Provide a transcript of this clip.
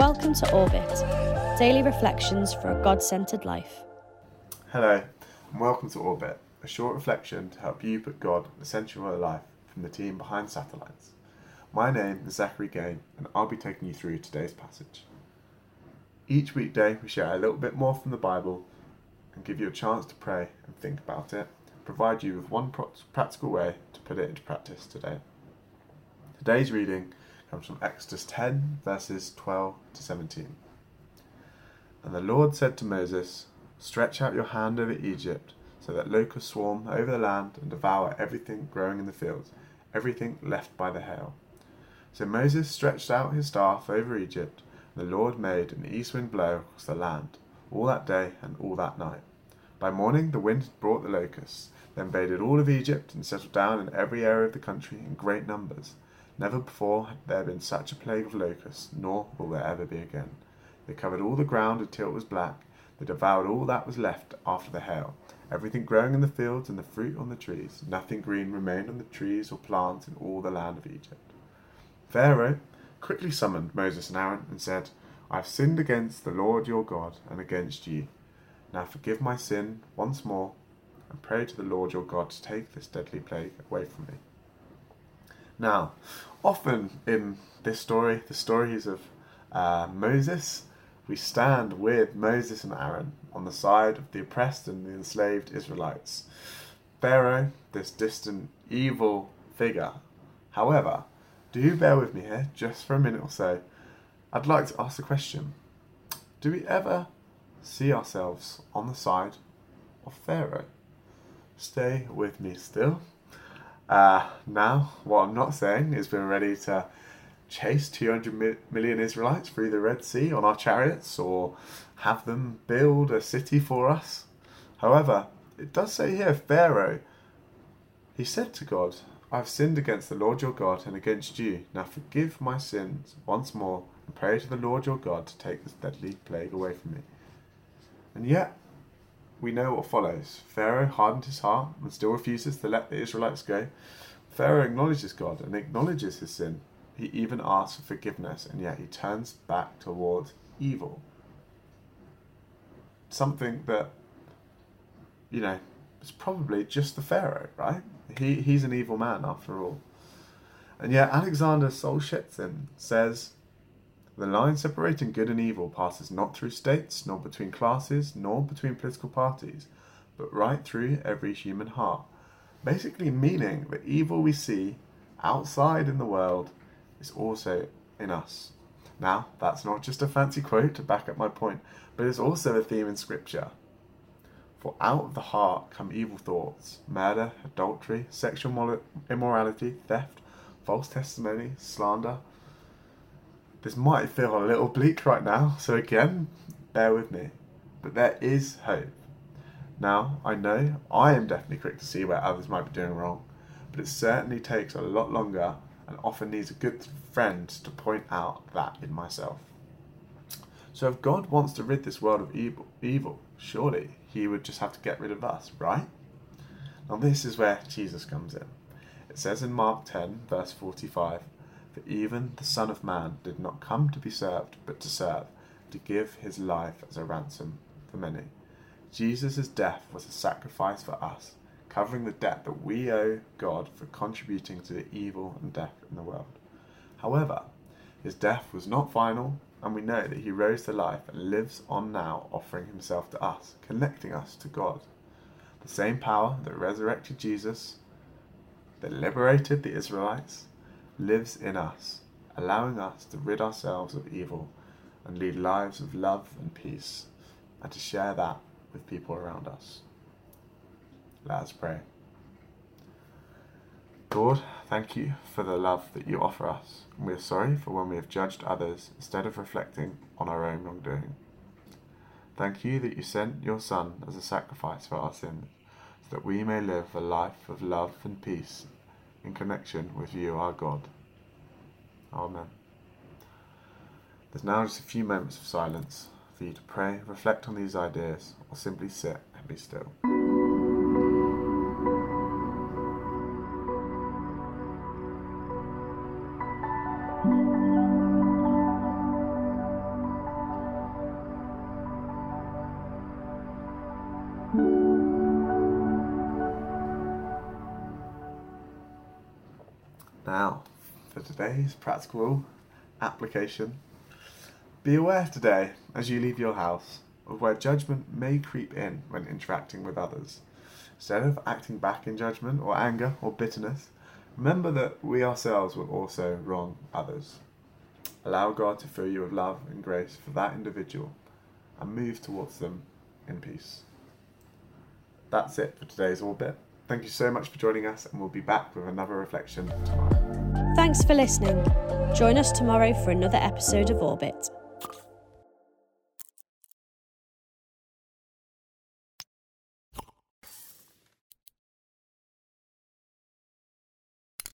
Welcome to Orbit, daily reflections for a God centered life. Hello, and welcome to Orbit, a short reflection to help you put God at the centre of your life from the team behind Satellites. My name is Zachary Gain, and I'll be taking you through today's passage. Each weekday, we share a little bit more from the Bible and give you a chance to pray and think about it, provide you with one practical way to put it into practice today. Today's reading comes from Exodus 10, verses 12 to 17. And the Lord said to Moses, Stretch out your hand over Egypt, so that locusts swarm over the land and devour everything growing in the fields, everything left by the hail. So Moses stretched out his staff over Egypt, and the Lord made an east wind blow across the land, all that day and all that night. By morning the wind had brought the locusts, they invaded all of Egypt and settled down in every area of the country in great numbers. Never before had there been such a plague of locusts, nor will there ever be again. They covered all the ground until it was black. They devoured all that was left after the hail, everything growing in the fields and the fruit on the trees. Nothing green remained on the trees or plants in all the land of Egypt. Pharaoh quickly summoned Moses and Aaron and said, I have sinned against the Lord your God and against you. Now forgive my sin once more and pray to the Lord your God to take this deadly plague away from me. Now, often in this story, the stories of uh, Moses, we stand with Moses and Aaron on the side of the oppressed and the enslaved Israelites. Pharaoh, this distant, evil figure. However, do you bear with me here just for a minute or so. I'd like to ask a question. Do we ever see ourselves on the side of Pharaoh? Stay with me still. Uh, now, what I'm not saying is we're ready to chase 200 million Israelites through the Red Sea on our chariots or have them build a city for us. However, it does say here Pharaoh, he said to God, I have sinned against the Lord your God and against you. Now forgive my sins once more and pray to the Lord your God to take this deadly plague away from me. And yet, we know what follows. Pharaoh hardened his heart and still refuses to let the Israelites go. Pharaoh acknowledges God and acknowledges his sin. He even asks for forgiveness, and yet he turns back towards evil. Something that, you know, is probably just the Pharaoh, right? He, he's an evil man after all. And yet Alexander Solzhenitsyn says the line separating good and evil passes not through states, nor between classes, nor between political parties, but right through every human heart. Basically, meaning that evil we see outside in the world is also in us. Now, that's not just a fancy quote to back up my point, but it's also a theme in Scripture. For out of the heart come evil thoughts, murder, adultery, sexual immorality, theft, false testimony, slander this might feel a little bleak right now, so again, bear with me. But there is hope. Now, I know I am definitely quick to see where others might be doing wrong, but it certainly takes a lot longer and often needs a good friend to point out that in myself. So if God wants to rid this world of evil, evil, surely he would just have to get rid of us, right? Now this is where Jesus comes in. It says in Mark 10, verse 45, for even the Son of Man did not come to be served, but to serve, to give his life as a ransom for many. Jesus' death was a sacrifice for us, covering the debt that we owe God for contributing to the evil and death in the world. However, his death was not final, and we know that he rose to life and lives on now, offering himself to us, connecting us to God. The same power that resurrected Jesus, that liberated the Israelites, lives in us, allowing us to rid ourselves of evil and lead lives of love and peace, and to share that with people around us. Let us pray. Lord, thank you for the love that you offer us, and we are sorry for when we have judged others instead of reflecting on our own wrongdoing. Thank you that you sent your Son as a sacrifice for our sins, so that we may live a life of love and peace in connection with you, our God. Amen. There's now just a few moments of silence for you to pray, reflect on these ideas, or simply sit and be still. Today's practical application. Be aware today, as you leave your house, of where judgment may creep in when interacting with others. Instead of acting back in judgment or anger or bitterness, remember that we ourselves will also wrong others. Allow God to fill you with love and grace for that individual and move towards them in peace. That's it for today's Orbit. Thank you so much for joining us, and we'll be back with another reflection tomorrow. Thanks for listening. Join us tomorrow for another episode of Orbit.